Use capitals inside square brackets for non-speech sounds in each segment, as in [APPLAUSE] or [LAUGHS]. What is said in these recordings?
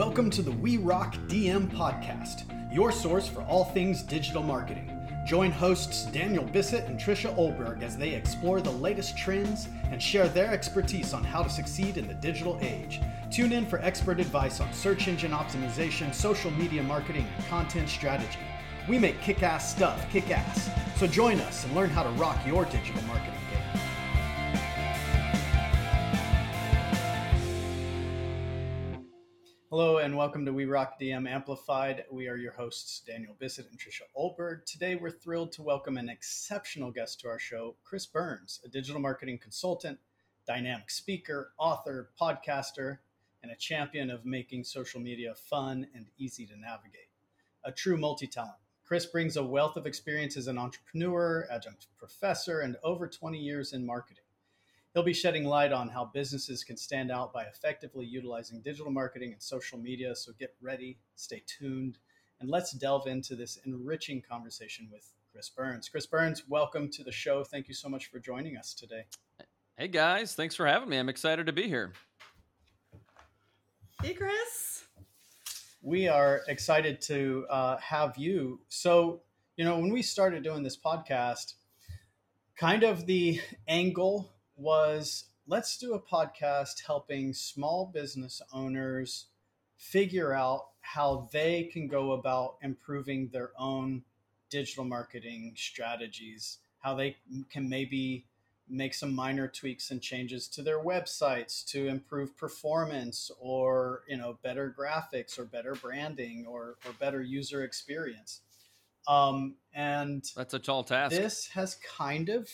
Welcome to the We Rock DM podcast, your source for all things digital marketing. Join hosts Daniel Bissett and Trisha Olberg as they explore the latest trends and share their expertise on how to succeed in the digital age. Tune in for expert advice on search engine optimization, social media marketing, and content strategy. We make kick ass stuff kick ass. So join us and learn how to rock your digital marketing and welcome to We Rock DM Amplified. We are your hosts, Daniel Bissett and Trisha Olberg. Today we're thrilled to welcome an exceptional guest to our show, Chris Burns, a digital marketing consultant, dynamic speaker, author, podcaster, and a champion of making social media fun and easy to navigate. A true multi talent. Chris brings a wealth of experience as an entrepreneur, adjunct professor, and over 20 years in marketing. He'll be shedding light on how businesses can stand out by effectively utilizing digital marketing and social media. So get ready, stay tuned, and let's delve into this enriching conversation with Chris Burns. Chris Burns, welcome to the show. Thank you so much for joining us today. Hey guys, thanks for having me. I'm excited to be here. Hey, Chris. We are excited to uh, have you. So, you know, when we started doing this podcast, kind of the angle was let's do a podcast helping small business owners figure out how they can go about improving their own digital marketing strategies, how they can maybe make some minor tweaks and changes to their websites to improve performance or you know better graphics or better branding or, or better user experience. Um, and that's a tall task. this has kind of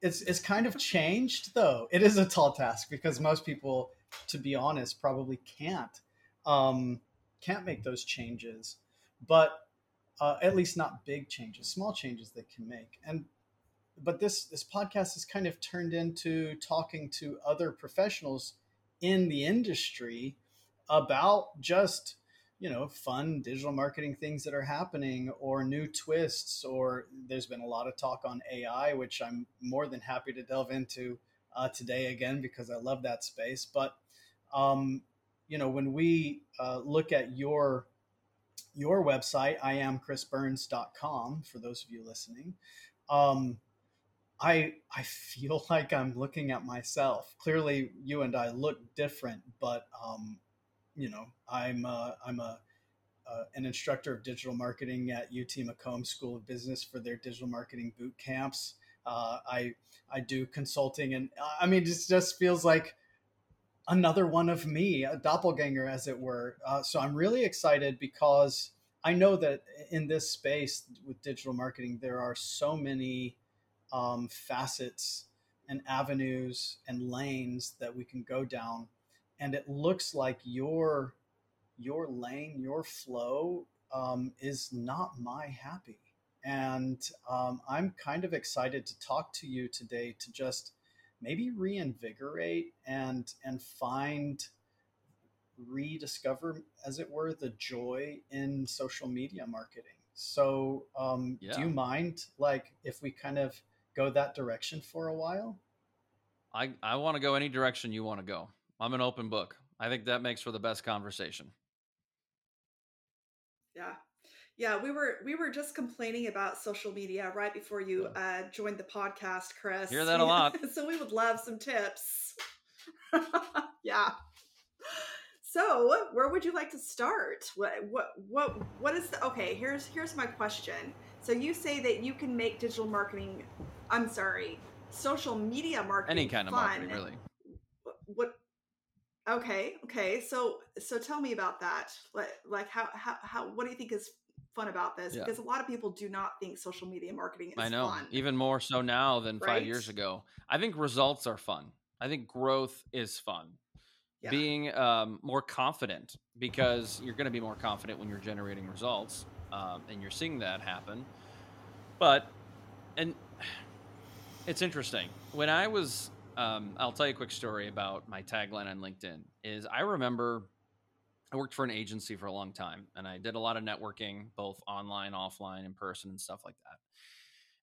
it's, it's kind of changed though. It is a tall task because most people to be honest probably can't um, can't make those changes. But uh, at least not big changes small changes they can make. And but this this podcast has kind of turned into talking to other professionals in the industry about just you know fun digital marketing things that are happening or new twists or there's been a lot of talk on ai which i'm more than happy to delve into uh, today again because i love that space but um, you know when we uh, look at your your website i am chrisburns.com for those of you listening um, I I feel [LAUGHS] like I'm looking at myself. Clearly, you and I look different, but um, you know, I'm uh, I'm a uh, an instructor of digital marketing at UT McCombs School of Business for their digital marketing boot camps. Uh, I I do consulting, and I mean, it just feels like another one of me, a doppelganger, as it were. Uh, so I'm really excited because I know that in this space with digital marketing, there are so many um, facets and avenues and lanes that we can go down and it looks like your your lane your flow um, is not my happy and um, i'm kind of excited to talk to you today to just maybe reinvigorate and and find rediscover as it were the joy in social media marketing so um, yeah. do you mind like if we kind of go that direction for a while? I, I want to go any direction you want to go. I'm an open book. I think that makes for the best conversation. Yeah. Yeah, we were we were just complaining about social media right before you uh, joined the podcast, Chris. Hear that a [LAUGHS] lot. so we would love some tips. [LAUGHS] yeah. So, where would you like to start? What what what what is the Okay, here's here's my question. So you say that you can make digital marketing I'm sorry, social media marketing. Any kind of marketing, really. What? Okay, okay. So, so tell me about that. Like, like how, how, how? What do you think is fun about this? Yeah. Because a lot of people do not think social media marketing is I know, fun. even more so now than right? five years ago. I think results are fun. I think growth is fun. Yeah. Being um, more confident because you're going to be more confident when you're generating results, um, and you're seeing that happen. But and [SIGHS] it's interesting. When I was, um, I'll tell you a quick story about my tagline on LinkedIn. Is I remember I worked for an agency for a long time, and I did a lot of networking, both online, offline, in person, and stuff like that.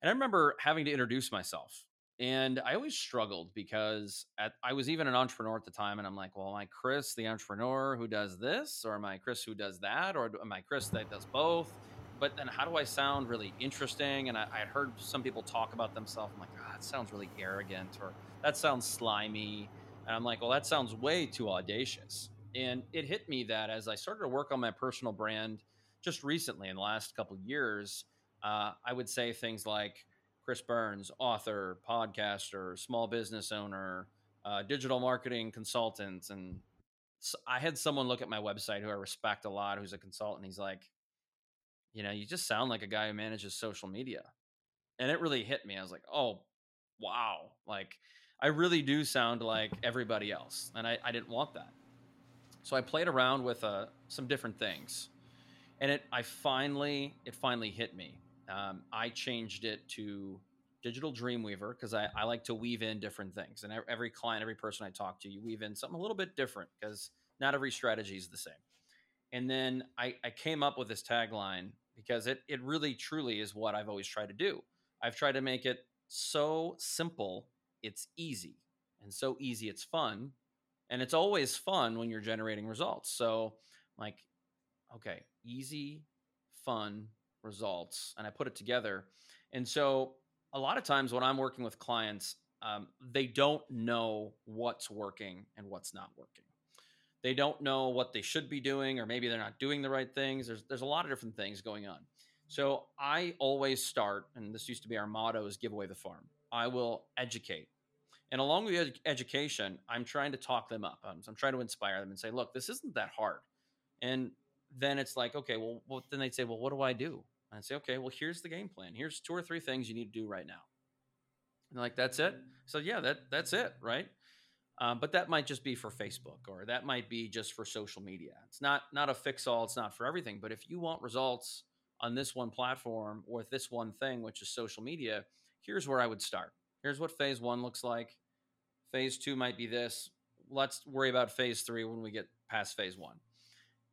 And I remember having to introduce myself And I always struggled because at, I was even an entrepreneur at the time. And I'm like, well, am I Chris, the entrepreneur who does this? Or am I Chris who does that? Or am I Chris that does both? But then how do I sound really interesting? And I, I heard some people talk about themselves. I'm like, oh, that sounds really arrogant or that sounds slimy. And I'm like, well, that sounds way too audacious. And it hit me that as I started to work on my personal brand just recently in the last couple years, uh, I would say things like, Chris Burns, author, podcaster, small business owner, uh, digital marketing consultant. And so I had someone look at my website who I respect a lot, who's a consultant. He's like, you know, you just sound like a guy who manages social media. And it really hit me. I was like, oh, wow. Like, I really do sound like everybody else. And I, I didn't want that. So I played around with uh, some different things. And it, I finally, it finally hit me um, I changed it to Digital Dreamweaver because I, I, like to weave in different things. And every client, every person I talk to, you weave in something a little bit different because not every strategy is the same. And then I, I came up with this tagline because it, it really truly is what I've always tried to do. I've tried to make it so simple, it's easy, and so easy, it's fun. And it's always fun when you're generating results. So, like, okay, easy, fun, results and I put it together. And so a lot of times when I'm working with clients, um, they don't know what's working and what's not working. They don't know what they should be doing, or maybe they're not doing the right things. There's there's a lot of different things going on. So I always start, and this used to be our motto: is give away the farm. I will educate, and along with ed- education, I'm trying to talk them up. I'm, I'm trying to inspire them and say, look, this isn't that hard. And then it's like, okay, well, well, then they'd say, well, what do I do? and say, okay, well, here's the game plan. Here's two or three things you need to do right now. And like, that's it. So yeah, that that's it, right? Um, but that might just be for Facebook, or that might be just for social media. It's not not a fix all. It's not for everything. But if you want results on this one platform or with this one thing, which is social media, here's where I would start. Here's what phase one looks like. Phase two might be this. Let's worry about phase three when we get past phase one.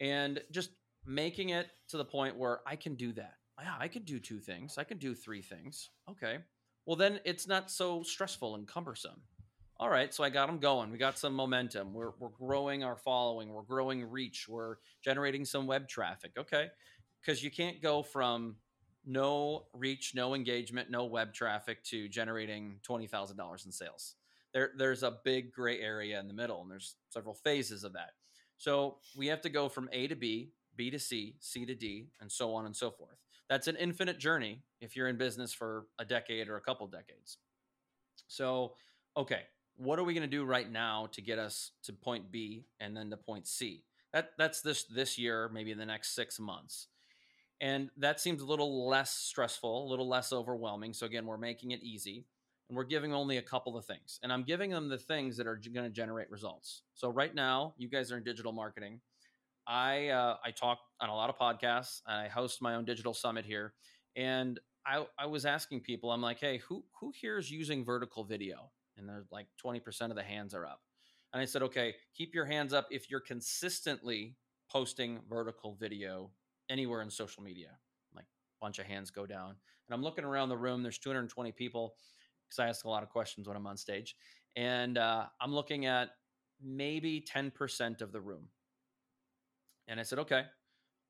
And just making it to the point where I can do that yeah, I could do two things. I could do three things. Okay. Well, then it's not so stressful and cumbersome. All right. So I got them going. We got some momentum. We're, we're growing our following. We're growing reach. We're generating some web traffic. Okay. Because you can't go from no reach, no engagement, no web traffic to generating $20,000 in sales. There, there's a big gray area in the middle, and there's several phases of that. So we have to go from A to B, B to C, C to D, and so on and so forth that's an infinite journey if you're in business for a decade or a couple decades. So, okay, what are we going to do right now to get us to point B and then to point C? That that's this this year, maybe in the next 6 months. And that seems a little less stressful, a little less overwhelming. So again, we're making it easy and we're giving only a couple of things. And I'm giving them the things that are going to generate results. So right now, you guys are in digital marketing. I uh, I talk on a lot of podcasts. and I host my own digital summit here, and I I was asking people, I'm like, hey, who who here is using vertical video? And they're like 20% of the hands are up. And I said, okay, keep your hands up if you're consistently posting vertical video anywhere in social media. Like a bunch of hands go down, and I'm looking around the room. There's 220 people because I ask a lot of questions when I'm on stage, and uh, I'm looking at maybe 10% of the room and I said, okay,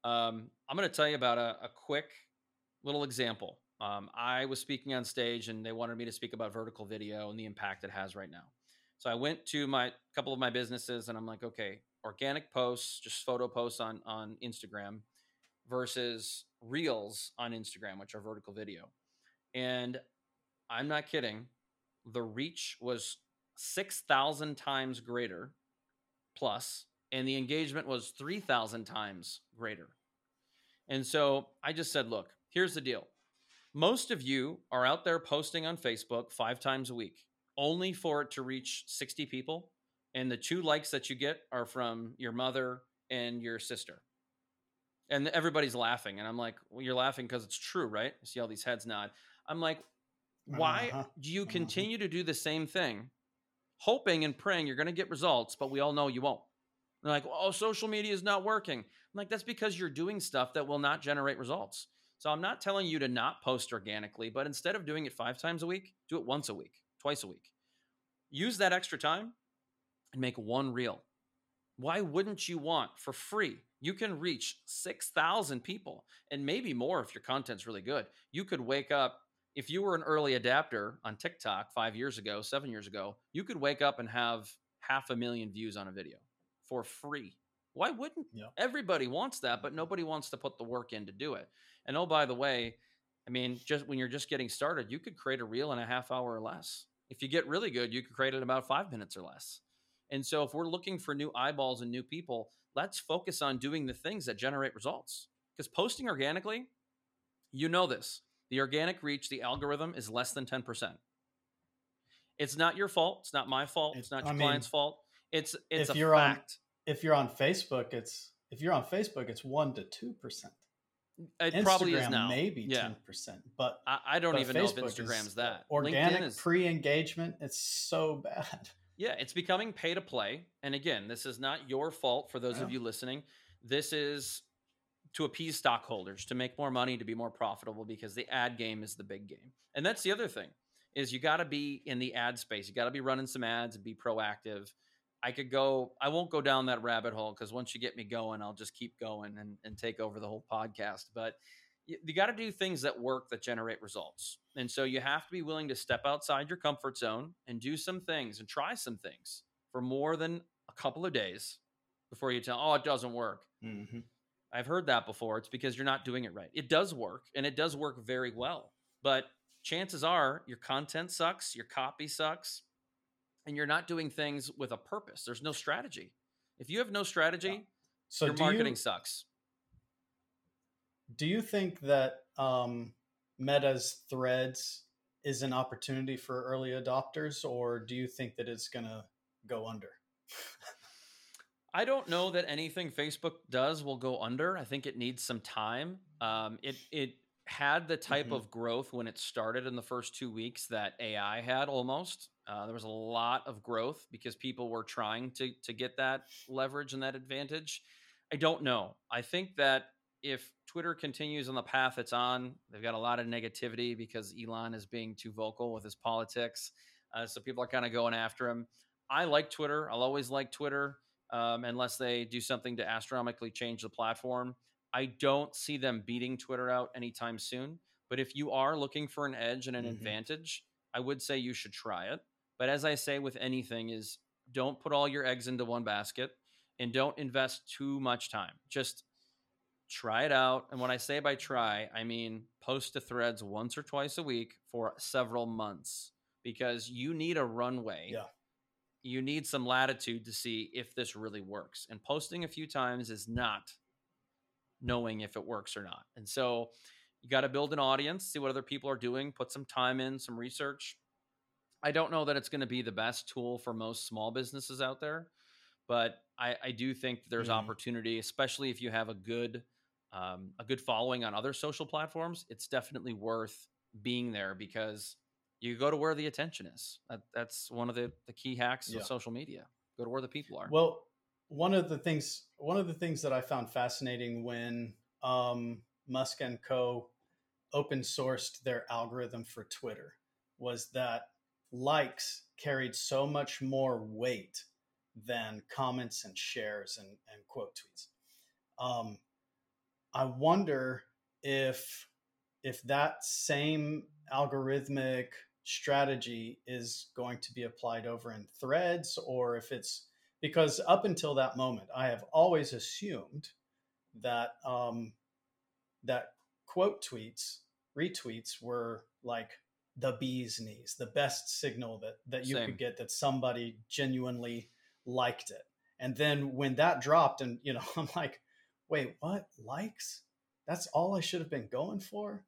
um, I'm going to tell you about a, a quick little example. Um, I was speaking on stage and they wanted me to speak about vertical video and the impact it has right now. So I went to my couple of my businesses and I'm like, okay, organic posts, just photo posts on on Instagram versus reels on Instagram, which are vertical video. And I'm not kidding, the reach was 6,000 times greater plus and the engagement was 3,000 times greater. And so I just said, look, here's the deal. Most of you are out there posting on Facebook five times a week, only for it to reach 60 people. And the two likes that you get are from your mother and your sister. And everybody's laughing. And I'm like, well, you're laughing because it's true, right? You see all these heads nod. I'm like, why uh-huh. do you uh-huh. continue uh-huh. to do the same thing, hoping and praying you're going to get results, but we all know you won't? They're like, oh, social media is not working. I'm like, that's because you're doing stuff that will not generate results. So I'm not telling you to not post organically, but instead of doing it five times a week, do it once a week, twice a week. Use that extra time and make one reel. Why wouldn't you want for free? You can reach 6,000 people and maybe more if your content's really good. You could wake up, if you were an early adapter on TikTok five years ago, seven years ago, you could wake up and have half a million views on a video for free. Why wouldn't yeah. everybody wants that, but nobody wants to put the work in to do it? And oh, by the way, I mean, just when you're just getting started, you could create a reel in a half hour or less. If you get really good, you could create it in about five minutes or less. And so, if we're looking for new eyeballs and new people, let's focus on doing the things that generate results. Because posting organically, you know this the organic reach, the algorithm is less than 10%. It's not your fault. It's not my fault. It's not your I client's mean, fault. It's it's a you're fact. On, if you're on Facebook, it's if you're on Facebook, it's one to two percent. It Instagram, probably is now. maybe ten percent, but I, I don't but even Facebook know if Instagram's that organic is, pre-engagement. It's so bad. [LAUGHS] Yeah, it's becoming pay to play. And again, this is not your fault for those yeah. of you listening. This is to appease stockholders, to make more money, to be more profitable because the ad game is the big game. And that's the other thing is you got to be in the ad space. You got to be running some ads and be proactive. I could go, I won't go down that rabbit hole because once you get me going, I'll just keep going and, and take over the whole podcast. But you, you got to do things that work that generate results. And so you have to be willing to step outside your comfort zone and do some things and try some things for more than a couple of days before you tell, oh, it doesn't work. Mm-hmm. I've heard that before. It's because you're not doing it right. It does work and it does work very well. But chances are your content sucks, your copy sucks, and you're not doing things with a purpose. There's no strategy. If you have no strategy, yeah. so your marketing you, sucks. Do you think that um, Meta's threads is an opportunity for early adopters, or do you think that it's going to go under? [LAUGHS] I don't know that anything Facebook does will go under. I think it needs some time. Um, it it had the type mm-hmm. of growth when it started in the first two weeks that AI had almost. Uh, there was a lot of growth because people were trying to to get that leverage and that advantage. I don't know. I think that if Twitter continues on the path it's on, they've got a lot of negativity because Elon is being too vocal with his politics. Uh, so people are kind of going after him. I like Twitter. I'll always like Twitter um, unless they do something to astronomically change the platform. I don't see them beating Twitter out anytime soon. But if you are looking for an edge and an mm-hmm. advantage, I would say you should try it. But as I say with anything is don't put all your eggs into one basket and don't invest too much time. Just try it out. And when I say by try, I mean post to threads once or twice a week for several months because you need a runway. Yeah. You need some latitude to see if this really works. And posting a few times is not knowing if it works or not. And so you got to build an audience, see what other people are doing, put some time in, some research. I don't know that it's going to be the best tool for most small businesses out there, but I, I do think there's mm-hmm. opportunity, especially if you have a good um, a good following on other social platforms. It's definitely worth being there because you go to where the attention is. That, that's one of the, the key hacks yeah. of social media. Go to where the people are. Well, one of the things one of the things that I found fascinating when um, Musk and Co. open sourced their algorithm for Twitter was that likes carried so much more weight than comments and shares and, and quote tweets. Um, I wonder if if that same algorithmic strategy is going to be applied over in threads or if it's because up until that moment, I have always assumed that um, that quote tweets, retweets were like the bee's knees, the best signal that that you Same. could get that somebody genuinely liked it. And then when that dropped, and you know, [LAUGHS] I'm like, wait, what likes? That's all I should have been going for.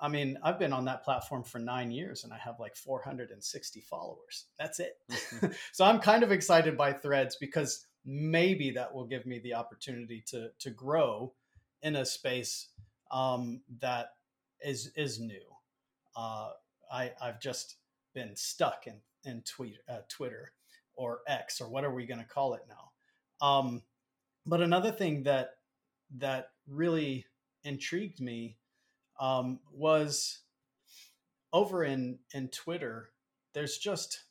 I mean, I've been on that platform for nine years and I have like 460 followers. That's it. Mm-hmm. [LAUGHS] so I'm kind of excited by threads because maybe that will give me the opportunity to to grow in a space um, that is is new. Uh, I I've just been stuck in in tweet uh, Twitter or X or what are we going to call it now? Um, but another thing that that really intrigued me um, was over in in Twitter. there's just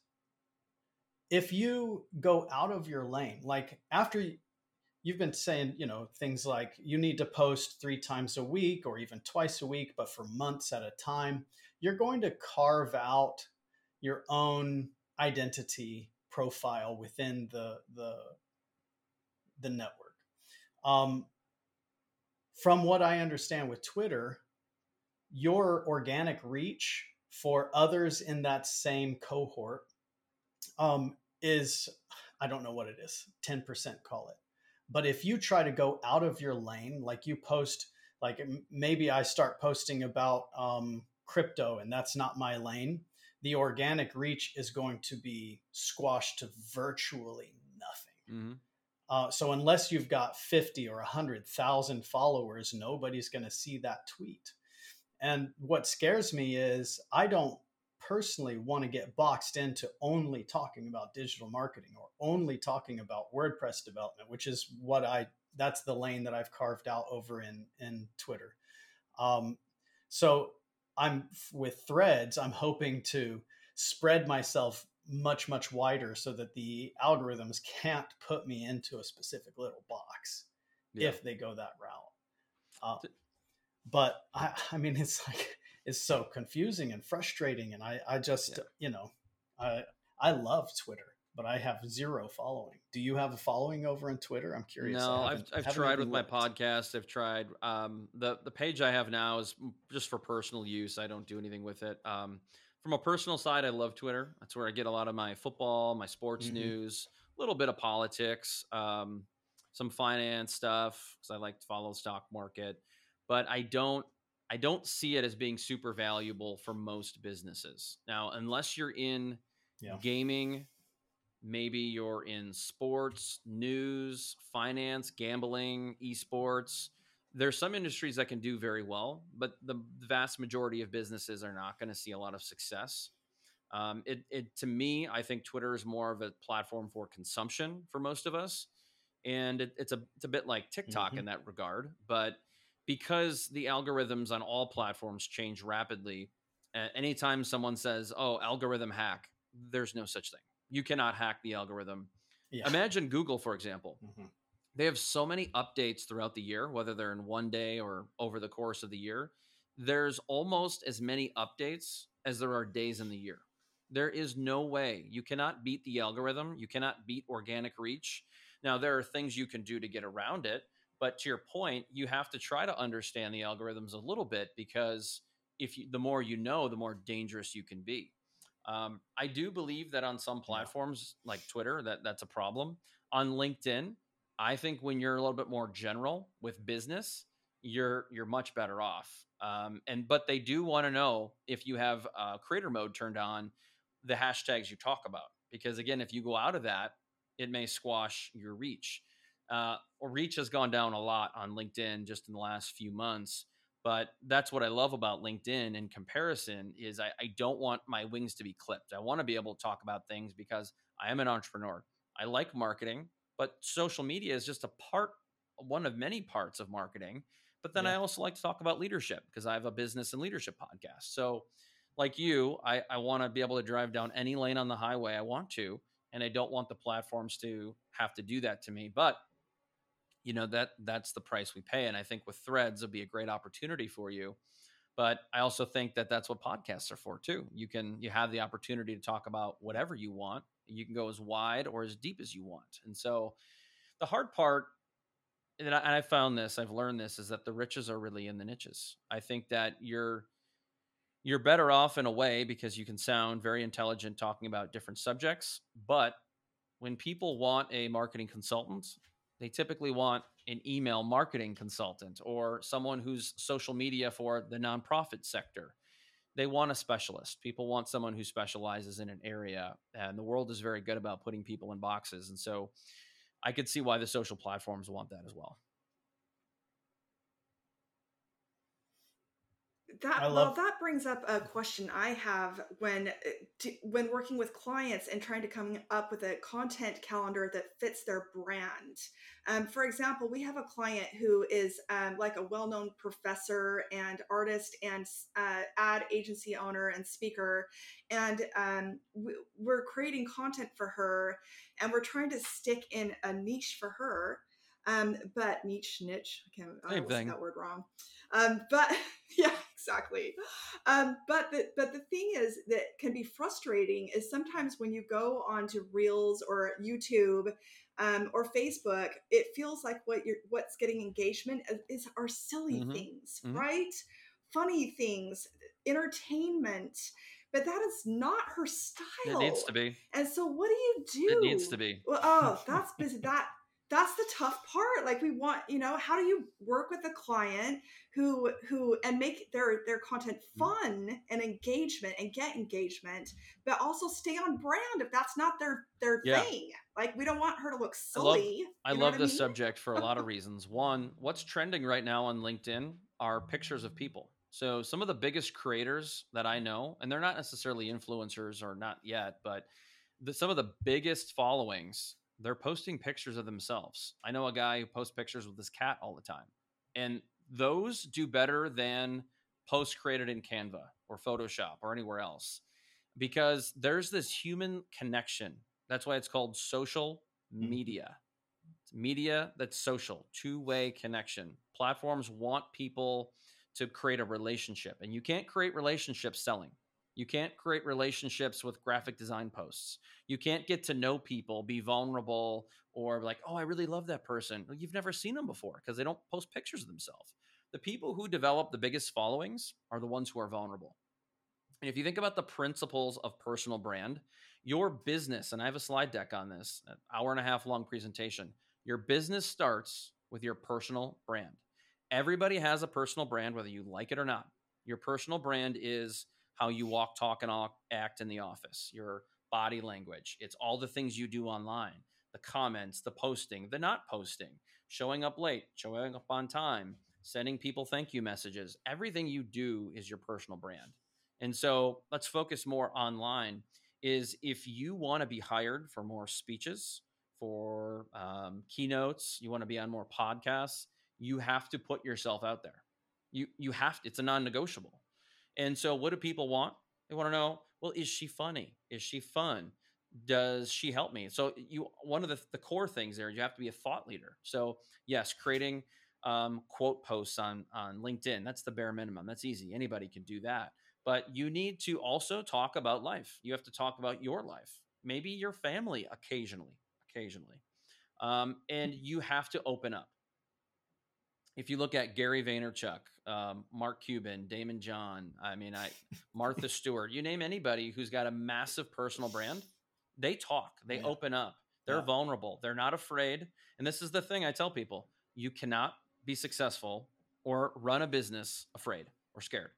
if you go out of your lane, like after you've been saying, you know, things like you need to post three times a week or even twice a week, but for months at a time, you're going to carve out your own identity profile within the the the network. Um, from what I understand with Twitter, your organic reach for others in that same cohort um, is I don't know what it is, 10% call it. But if you try to go out of your lane, like you post, like maybe I start posting about um, crypto and that's not my lane, the organic reach is going to be squashed to virtually nothing. Mm-hmm. Uh, so unless you've got 50 or 100,000 followers, nobody's going to see that tweet. And what scares me is I don't personally want to get boxed into only talking about digital marketing or only talking about WordPress development, which is what I that's the lane that I've carved out over in in Twitter. Um, so I'm with Threads. I'm hoping to spread myself much much wider so that the algorithms can't put me into a specific little box yeah. if they go that route. Uh, but I, [LAUGHS] I mean, it's like it's so confusing and frustrating. And I, I just, yeah. you know, I, I love Twitter, but I have zero following. Do you have a following over on Twitter? I'm curious. No, I've, I've tried with looked. my podcast. I've tried. Um, the, the page I have now is just for personal use. I don't do anything with it. Um, from a personal side, I love Twitter. That's where I get a lot of my football, my sports mm-hmm. news, a little bit of politics, um, some finance stuff because I like to follow the stock market. But I don't I don't see it as being super valuable for most businesses. Now, unless you're in yeah. gaming, maybe you're in sports, news, finance, gambling, esports. There's some industries that can do very well, but the vast majority of businesses are not going to see a lot of success. Um, it, it to me, I think Twitter is more of a platform for consumption for most of us, and it, it's a it's a bit like TikTok mm-hmm. in that regard. But because the algorithms on all platforms change rapidly. Uh, anytime someone says, "Oh, algorithm hack," there's no such thing. You cannot hack the algorithm. Yeah. Imagine Google, for example. Mm-hmm. They have so many updates throughout the year, whether they're in one day or over the course of the year. There's almost as many updates as there are days in the year. There is no way you cannot beat the algorithm. You cannot beat organic reach. Now, there are things you can do to get around it but to your point, you have to try to understand the algorithms a little bit because if you, the more you know, the more dangerous you can be. Um, I do believe that on some platforms like Twitter, that that's a problem. On LinkedIn, I think when you're a little bit more general with business, you're you're much better off. Um, and but they do want to know if you have uh, creator mode turned on, the hashtags you talk about, because again, if you go out of that, it may squash your reach. Uh, reach has gone down a lot on LinkedIn just in the last few months. But that's what I love about LinkedIn in comparison is I, I don't want my wings to be clipped. I want to be able to talk about things because I am an entrepreneur. I like marketing, but social media is just a part, one of many parts of marketing. But then yeah. I also like to talk about leadership because I have a business and leadership podcast. So, like you, I, I want to be able to drive down any lane on the highway I want to. And I don't want the platforms to have to do that to me. But you know that that's the price we pay and i think with threads it'll be a great opportunity for you but i also think that that's what podcasts are for too. You can you have the opportunity to talk about whatever you want you can go as wide or as deep as you want and so the hard part and I, and I found this i've learned this is that the riches are really in the niches. I think that you're you're better off in a way because you can sound very intelligent talking about different subjects but when people want a marketing consultant they typically want an email marketing consultant or someone who's social media for the nonprofit sector. They want a specialist. People want someone who specializes in an area. And the world is very good about putting people in boxes. And so I could see why the social platforms want that as well. That love- well, that brings up a question I have when uh, to, when working with clients and trying to come up with a content calendar that fits their brand. Um, for example, we have a client who is um, like a well-known professor and artist and uh, ad agency owner and speaker, and um, we, we're creating content for her, and we're trying to stick in a niche for her. Um, but niche, niche, I can't, I always say that word wrong. Um, but [LAUGHS] yeah, exactly. Um, but the but the thing is that can be frustrating is sometimes when you go onto Reels or YouTube um, or Facebook, it feels like what you're what's getting engagement is, are silly mm-hmm. things, mm-hmm. right? Funny things, entertainment. But that is not her style. It needs to be. And so, what do you do? It needs to be. Well, oh, that's busy. That that's the tough part like we want you know how do you work with a client who who and make their their content mm. fun and engagement and get engagement but also stay on brand if that's not their their yeah. thing like we don't want her to look silly i love, I love this mean? subject for a lot of [LAUGHS] reasons one what's trending right now on linkedin are pictures of people so some of the biggest creators that i know and they're not necessarily influencers or not yet but the, some of the biggest followings they're posting pictures of themselves. I know a guy who posts pictures with his cat all the time. And those do better than posts created in Canva or Photoshop or anywhere else because there's this human connection. That's why it's called social mm-hmm. media. It's media that's social, two way connection. Platforms want people to create a relationship, and you can't create relationships selling. You can't create relationships with graphic design posts. You can't get to know people, be vulnerable, or like, oh, I really love that person. Well, you've never seen them before because they don't post pictures of themselves. The people who develop the biggest followings are the ones who are vulnerable. And if you think about the principles of personal brand, your business, and I have a slide deck on this, an hour and a half long presentation, your business starts with your personal brand. Everybody has a personal brand, whether you like it or not. Your personal brand is how you walk, talk, and act in the office, your body language. It's all the things you do online, the comments, the posting, the not posting, showing up late, showing up on time, sending people thank you messages. Everything you do is your personal brand. And so let's focus more online. Is if you want to be hired for more speeches, for um, keynotes, you want to be on more podcasts, you have to put yourself out there. You you have to, it's a non-negotiable. And so, what do people want? They want to know, well, is she funny? Is she fun? Does she help me? So, you one of the, the core things there, you have to be a thought leader. So, yes, creating um, quote posts on on LinkedIn. That's the bare minimum. That's easy. Anybody can do that. But you need to also talk about life. You have to talk about your life, maybe your family occasionally, occasionally, um, and you have to open up if you look at Gary Vaynerchuk, um, Mark Cuban, Daymond John, I mean, I Martha Stewart, you name anybody who's got a massive personal brand, they talk, they yeah. open up, they're yeah. vulnerable, they're not afraid. And this is the thing I tell people: you cannot be successful or run a business afraid or scared.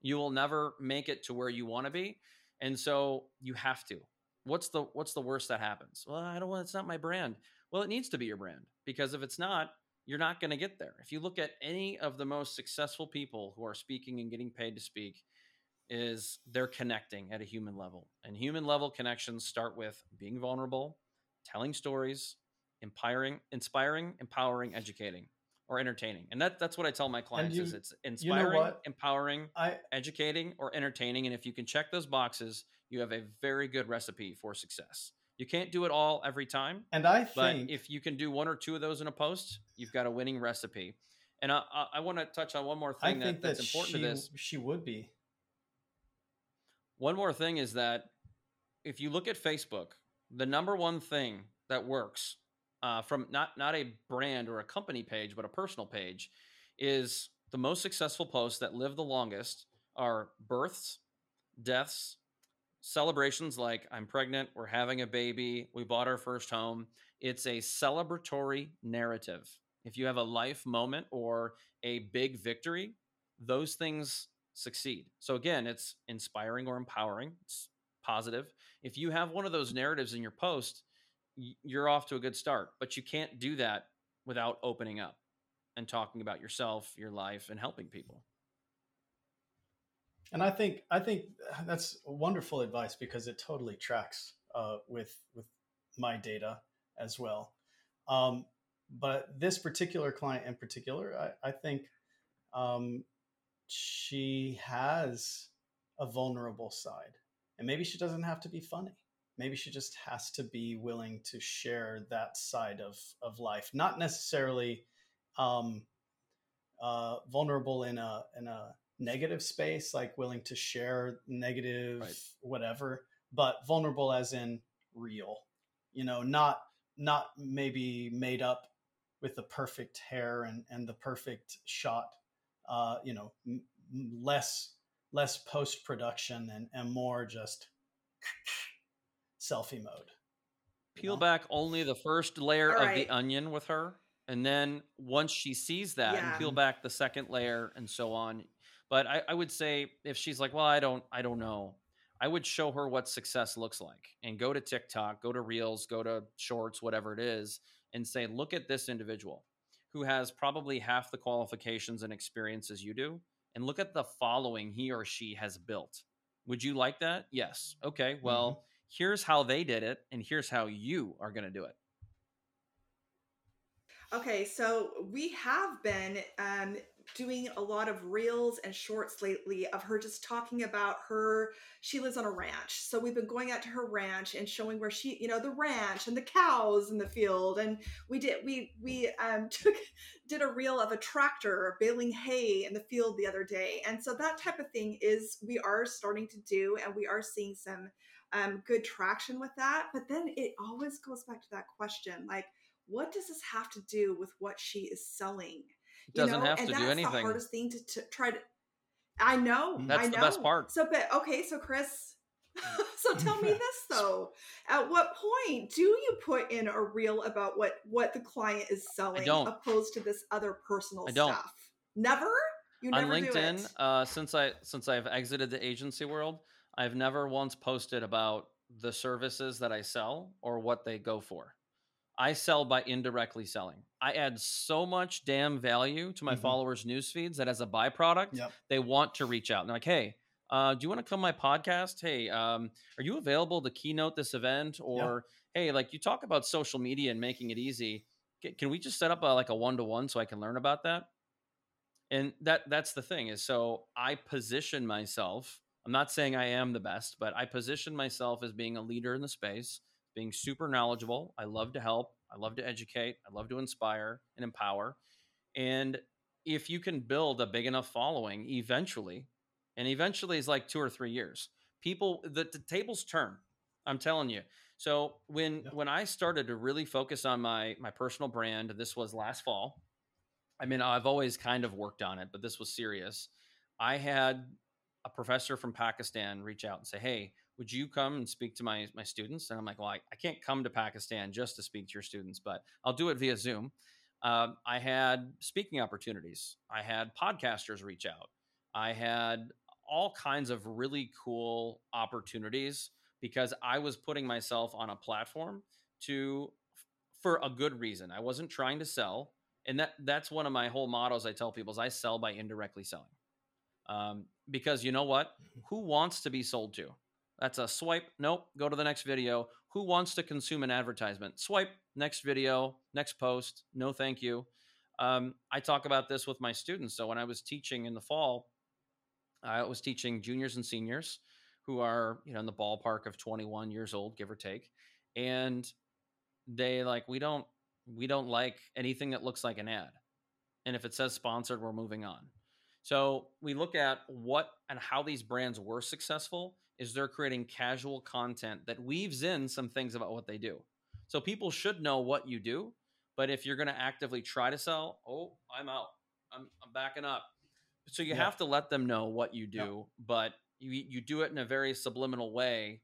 You will never make it to where you want to be, and so you have to. What's the what's the worst that happens? Well, I don't want. It's not my brand. Well, it needs to be your brand because if it's not, you're not going to get there. If you look at any of the most successful people who are speaking and getting paid to speak, is they're connecting at a human level. And human level connections start with being vulnerable, telling stories, inspiring, inspiring, empowering, educating, or entertaining. And that that's what I tell my clients you, is it's inspiring, you know empowering, I, educating, or entertaining. And if you can check those boxes, you have a very good recipe for success. You can't do it all every time. And I think if you can do one or two of those in a post, you've got a winning recipe. And I, I, I want to touch on one more thing that, that's important she, to this. She would be. One more thing is that if you look at Facebook, the number one thing that works uh, from not not a brand or a company page, but a personal page, is the most successful posts that live the longest are births, deaths, celebrations like I'm pregnant, we're having a baby, we bought our first home. It's a celebratory narrative. If you have a life moment or a big victory, those things succeed. So again, it's inspiring or empowering, it's positive. If you have one of those narratives in your post, you're off to a good start, but you can't do that without opening up and talking about yourself, your life, and helping people. And I think I think that's wonderful advice because it totally tracks uh, with with my data as well. Um, but this particular client in particular, I, I think um, she has a vulnerable side, and maybe she doesn't have to be funny. Maybe she just has to be willing to share that side of of life, not necessarily um, uh, vulnerable in a in a negative space, like willing to share negative right. whatever, but vulnerable as in real. You know, not not maybe made up with the perfect hair and and the perfect shot. Uh, you know, m- less less post production and and more just [SNIFFS] selfie mode. Peel know? back only the first layer of the onion with her and then once she sees that yeah. and peel back the second layer and so on but I, I, would say if she's like well i don't i don't know i would show her what success looks like and go to tiktok go to reels go to shorts whatever it is and say look at this individual who has probably half the qualifications and experience as you do and look at the following he or she has built. Would you like that? Yes. Okay well mm-hmm. here's how they did it and here's how you are going to do it. Okay, so we have been um, doing a lot of reels and shorts lately of her just talking about her. She lives on a ranch, so we've been going out to her ranch and showing where she, you know, the ranch and the cows in the field. And we did we we um, [LAUGHS] took did a reel of a tractor baling hay in the field the other day, and so that type of thing is we are starting to do, and we are seeing some um, good traction with that. But then it always goes back to that question, like what does this have to do with what she is selling? Doesn't know? have and to do anything. That's the hardest thing to, to try to. I know. That's I know. the best part. So, but okay, so Chris, [LAUGHS] so tell me [LAUGHS] this though: at what point do you put in a reel about what what the client is selling, opposed to this other personal I don't. stuff? Never. You never on LinkedIn, uh, since I since I've exited the agency world, I've never once posted about the services that I sell or what they go for. I sell by indirectly selling. I add so much damn value to my mm-hmm. followers' news feeds that as a byproduct, yep. they want to reach out. And they're like, hey, uh, do you want to come my podcast? Hey, um, are you available to keynote this event? Or yep. hey, like you talk about social media and making it easy. Can we just set up a, like a one to one so I can learn about that? And that that's the thing is so I position myself. I'm not saying I am the best, but I position myself as being a leader in the space being super knowledgeable. I love to help. I love to educate. I love to inspire and empower. And if you can build a big enough following eventually, and eventually is like two or three years, people, the, the tables turn. I'm telling you. So when yeah. when I started to really focus on my my personal brand, this was last fall. I mean, I've always kind of worked on it, but this was serious. I had a professor from Pakistan reach out and say, "Hey, would you come and speak to my my students? And i'm like well I, I can't come to pakistan just to speak to your students but i'll do it via zoom. Um, i had speaking opportunities. I had podcasters reach out. I had all kinds of really cool opportunities because i was putting myself on a platform to for a good reason. I wasn't trying to sell and that that's one of my whole mottos i tell people is i sell by indirectly selling. Um, because you know what? Mm-hmm. who wants to be sold to that's a swipe. Nope. Go to the next video. Who wants to consume an advertisement? Swipe. Next video. Next post. No, thank you. Um, I talk about this with my students. So when I was teaching in the fall, I was teaching juniors and seniors who are you know in the ballpark of 21 years old, give or take, and they like we don't we don't like anything that looks like an ad, and if it says sponsored, we're moving on. So we look at what and how these brands were successful is they're creating casual content that weaves in some things about what they do. So people should know what you do, but if you're going to actively try to sell, oh, I'm out. I'm, I'm backing up. So you yeah. have to let them know what you do, yeah. but you you do it in a very subliminal way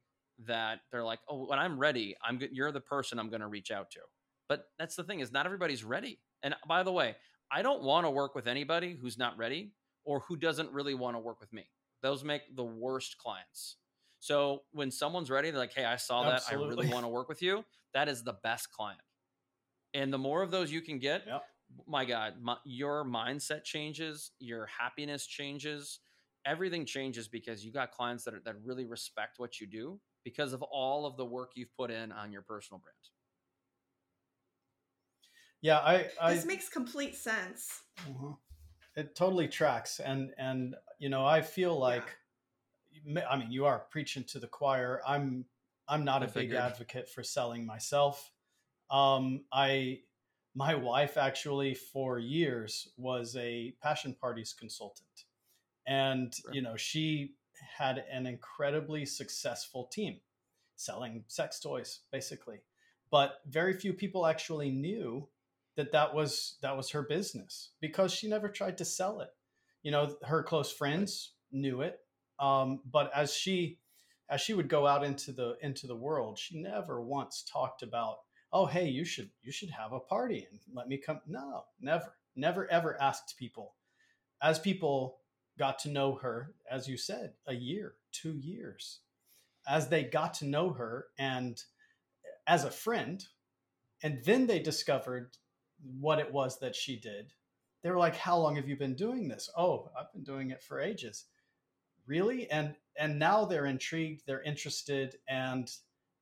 that they're like, oh, when I'm ready, I'm good. You're the person I'm going to reach out to. But that's the thing is not everybody's ready. And by the way, I don't want to work with anybody who's not ready or who doesn't really want to work with me. Those make the worst clients. So when someone's ready, they're like, "Hey, I saw Absolutely. that. I really want to work with you." That is the best client. And the more of those you can get, yep. my God, my, your mindset changes, your happiness changes, everything changes because you got clients that are, that really respect what you do because of all of the work you've put in on your personal brand. Yeah, I, I this makes complete sense. Uh-huh. It totally tracks, and and you know I feel like, yeah. I mean, you are preaching to the choir. I'm I'm not I a figured. big advocate for selling myself. Um, I my wife actually for years was a passion parties consultant, and right. you know she had an incredibly successful team selling sex toys, basically. But very few people actually knew that that was that was her business because she never tried to sell it. You know, her close friends knew it, um, but as she as she would go out into the into the world, she never once talked about, oh, hey, you should you should have a party and let me come. No, never, never ever asked people. As people got to know her, as you said, a year, two years, as they got to know her and as a friend, and then they discovered what it was that she did. They were like, "How long have you been doing this?" "Oh, I've been doing it for ages." Really? And and now they're intrigued, they're interested and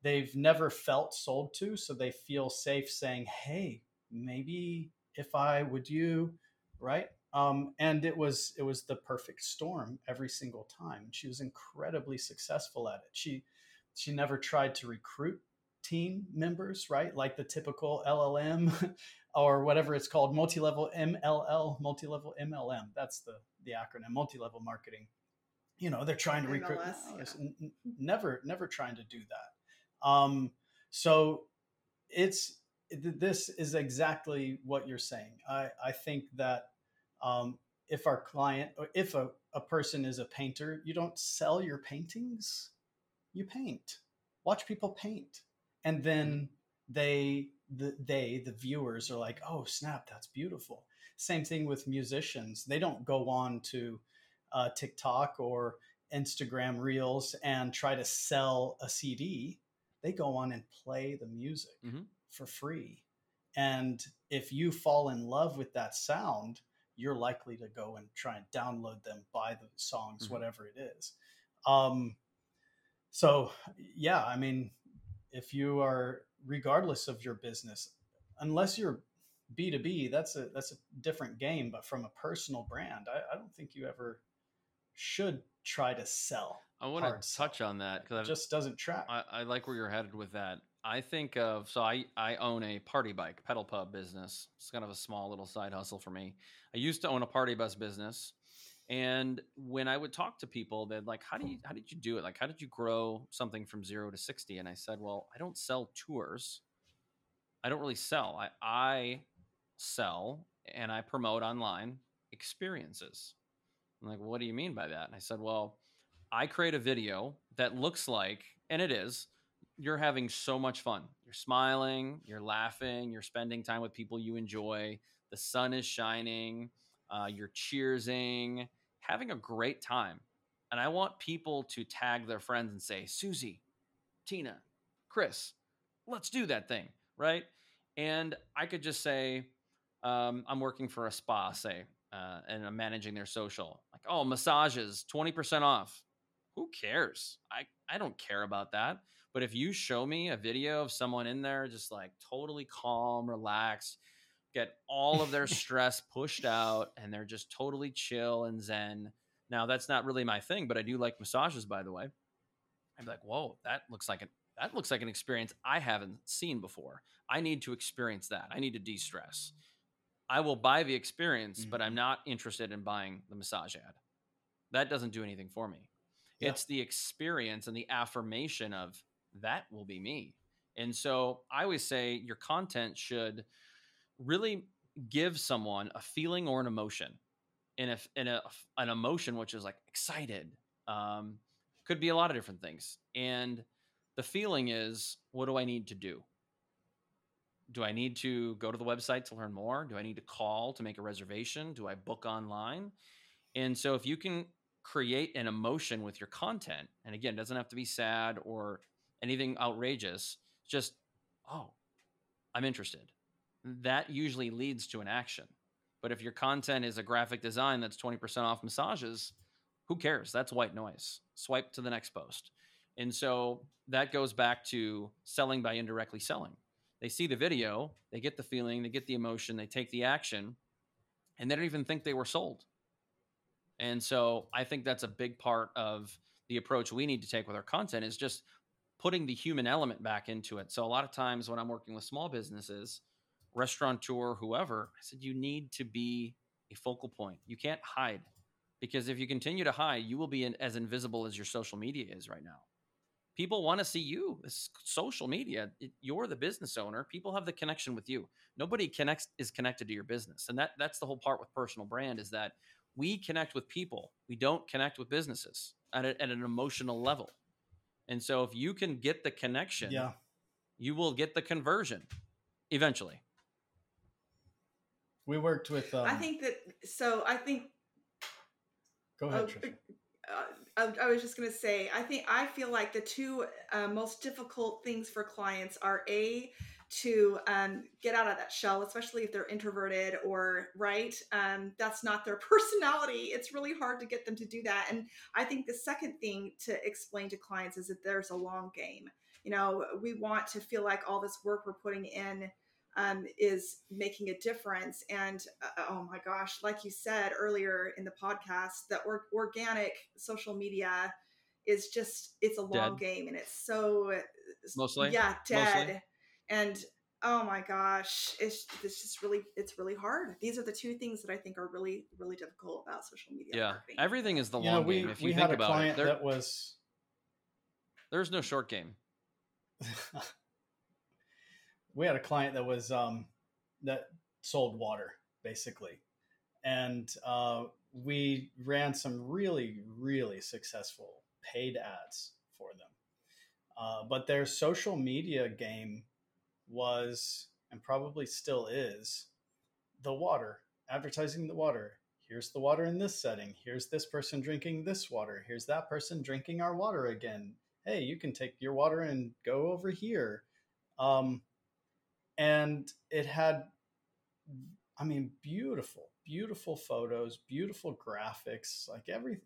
they've never felt sold to, so they feel safe saying, "Hey, maybe if I would you, right?" Um, and it was it was the perfect storm every single time. She was incredibly successful at it. She she never tried to recruit team members, right? Like the typical LLM [LAUGHS] or whatever it's called, multi-level MLL, multi-level MLM. That's the the acronym, multi-level marketing. You know, they're trying to recruit. MLS, yeah. n- never, never trying to do that. Um, so it's this is exactly what you're saying. I I think that um, if our client, if a, a person is a painter, you don't sell your paintings, you paint. Watch people paint, and then they the they the viewers are like oh snap that's beautiful. Same thing with musicians. They don't go on to uh, tiktok or instagram reels and try to sell a cd they go on and play the music mm-hmm. for free. And if you fall in love with that sound you're likely to go and try and download them buy the songs mm-hmm. whatever it is. Um, so yeah i mean if you are regardless of your business unless you're b2b that's a that's a different game but from a personal brand i, I don't think you ever should try to sell i want to touch on that because it just doesn't track. I, I like where you're headed with that. I think of so i i own a party bike pedal pub business. It's kind of a small little side hustle for me. I used to own a party bus business and when I would talk to people, they'd like, "How do you? How did you do it? Like, how did you grow something from zero to 60? And I said, "Well, I don't sell tours. I don't really sell. I I sell and I promote online experiences." I'm like, "What do you mean by that?" And I said, "Well, I create a video that looks like, and it is, you're having so much fun. You're smiling, you're laughing, you're spending time with people you enjoy. The sun is shining." Uh, you're cheersing, having a great time. And I want people to tag their friends and say, Susie, Tina, Chris, let's do that thing, right? And I could just say, um, I'm working for a spa, say, uh, and I'm managing their social. Like, oh, massages, 20% off. Who cares? I, I don't care about that. But if you show me a video of someone in there just like totally calm, relaxed, get all of their [LAUGHS] stress pushed out and they're just totally chill and zen. Now that's not really my thing, but I do like massages by the way. I'm like, "Whoa, that looks like an that looks like an experience I haven't seen before. I need to experience that. I need to de-stress." I will buy the experience, mm-hmm. but I'm mm-hmm. not interested in buying the massage ad. That doesn't do anything for me. Yeah. It's the experience and the affirmation of that will be me. And so I always say your content should really give someone a feeling or an emotion in a, in a an emotion which is like excited um, could be a lot of different things. And the feeling is what do i need to do? Do i need to go to the website to learn more? Do i need to call to make a reservation? Do i book online? And so if you can create an emotion with your content and again it doesn't have to be sad or anything outrageous just oh i'm interested that usually leads to an action. But if your content is a graphic design that's 20% off massages, Who cares? That's white noise. Swipe to the next post. And so that goes back to selling by indirectly selling. They see the video, they get the feeling, they get the emotion, they take the action, and they don't even think they were sold. And so I think that's a big part of the approach we need to take with our content is just putting the human element back into it. So a lot of times when I'm working with small businesses, restaurateur, whoever, I said you need to be a focal point. You can't hide because if you continue to hide, you will be in, as invisible as your social media is right now. People want to see you. It's social media. It, you're the business owner. People have the connection with you. Nobody connects is connected to your business, and that that's the whole part with personal brand is that we connect with people. We don't connect with businesses at, a, at an emotional level. And so if you can get the connection, yeah. you will get the conversion eventually. We worked with. Um, I think that. So I think. Go ahead, uh, uh, I, I, was just going to say, I think I feel like the two uh, most difficult things for clients are a to um, get out of that shell, especially if they're introverted or right. Um, that's not their [LAUGHS] personality. It's really hard to get them to do that. And I think the second thing to explain to clients is that there's a long game. You know, we want to feel like all this work we're putting in um, is making a difference. And uh, oh my gosh, like you said earlier in the podcast, that or- organic social media is just it's a long dead. game and it's so mostly? yeah dead. Mostly and oh my gosh it's it's just really it's really hard. These are the two things that i think are really really difficult about social media yeah. marketing. everything is the long we, game if you think about it. there, that was there's no short game [LAUGHS] we had a client that was um that sold water basically and uh, we ran some really really successful paid ads for them uh, but their social media game was and probably still is the water, advertising the water. Here's the water in this setting. Here's this person drinking this water. Here's that person drinking our water again. Hey, you can take your water and go over here. Um, and it had, I mean, beautiful, beautiful photos, beautiful graphics, like everything.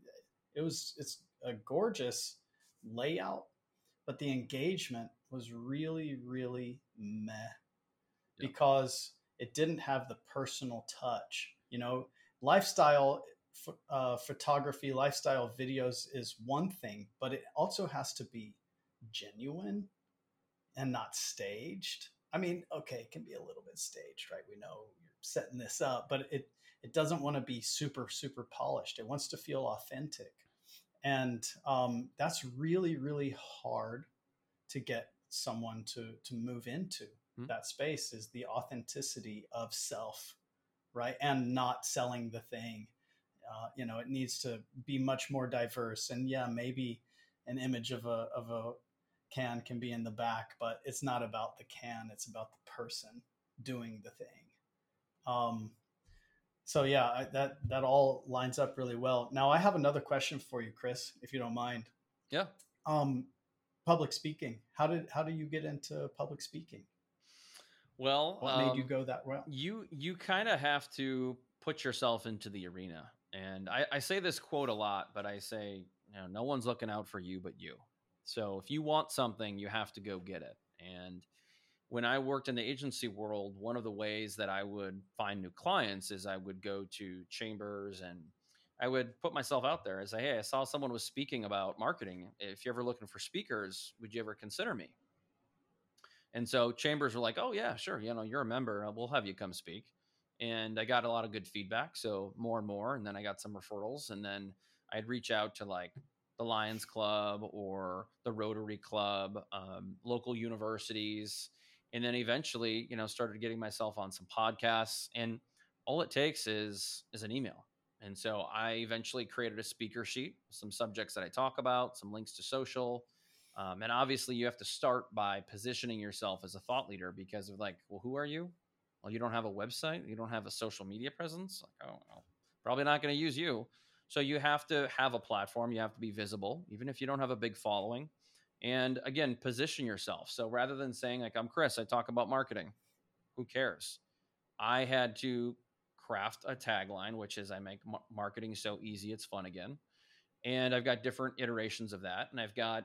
It was, it's a gorgeous layout, but the engagement was really, really meh yep. because it didn't have the personal touch. You know, lifestyle uh, photography, lifestyle videos is one thing, but it also has to be genuine and not staged. I mean, okay, it can be a little bit staged, right? We know you're setting this up, but it it doesn't want to be super super polished. It wants to feel authentic, and um, that's really really hard to get someone to to move into mm-hmm. that space is the authenticity of self right and not selling the thing uh, you know it needs to be much more diverse and yeah maybe an image of a of a can can be in the back but it's not about the can it's about the person doing the thing um, so yeah I, that that all lines up really well now i have another question for you chris if you don't mind yeah um, public speaking. How did how do you get into public speaking? Well, what um, made you um, go that route? You you kind of have to put yourself into the arena. And I, I say this quote a lot, but I say, you know, no one's looking out for you but you. So if you want something, you have to go get it. And when I worked in the agency world, one of the ways that I would find new clients is I would go to chambers and I would put myself out there and say, Hey, I saw someone was speaking about marketing. If you're ever looking for speakers, would you ever consider me? And so chambers were like, Oh yeah, sure. You know, you're a member. We'll have you come speak. And I got a lot of good feedback. So more and more. And then I got some referrals. And then I'd reach out to like the Lions Club or the Rotary Club, um, local universities. And then eventually, you know, started getting myself on some podcasts. And all it takes is is an email and so I eventually created a speaker sheet, some subjects that I talk about, some links to social. Um, and obviously, you have to start by positioning yourself as a thought leader because of like, well, who are you? Well, you don't have a website, you don't have a social media presence. Like, oh, well, probably not going to use you. So you have to have a platform, you have to be visible, even if you don't have a big following. And again, position yourself. So rather than saying, like, I'm Chris, I talk about marketing, who cares? I had to craft a tagline, which is I make marketing so easy it's fun again. and I've got different iterations of that, and I've got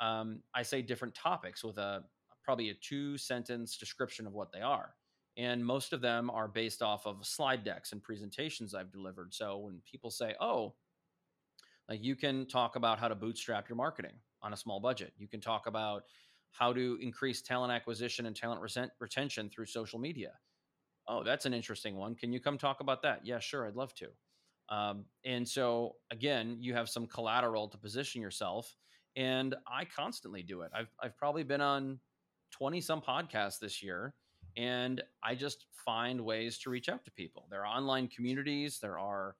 um, I say different topics with a probably a two sentence description of what they are. And most of them are based off of slide decks and presentations I've delivered. So when people say, oh, like you can talk about how to bootstrap your marketing on a small budget, you can talk about how to increase talent acquisition and talent retention through social media. Oh, that's an interesting one. Can you come talk about that? Yeah, sure. I'd love to. Um, and so, again, you have some collateral to position yourself. And I constantly do it. I've, I've probably been on 20 some podcasts this year and I just find ways to reach out to people. There are online communities, there are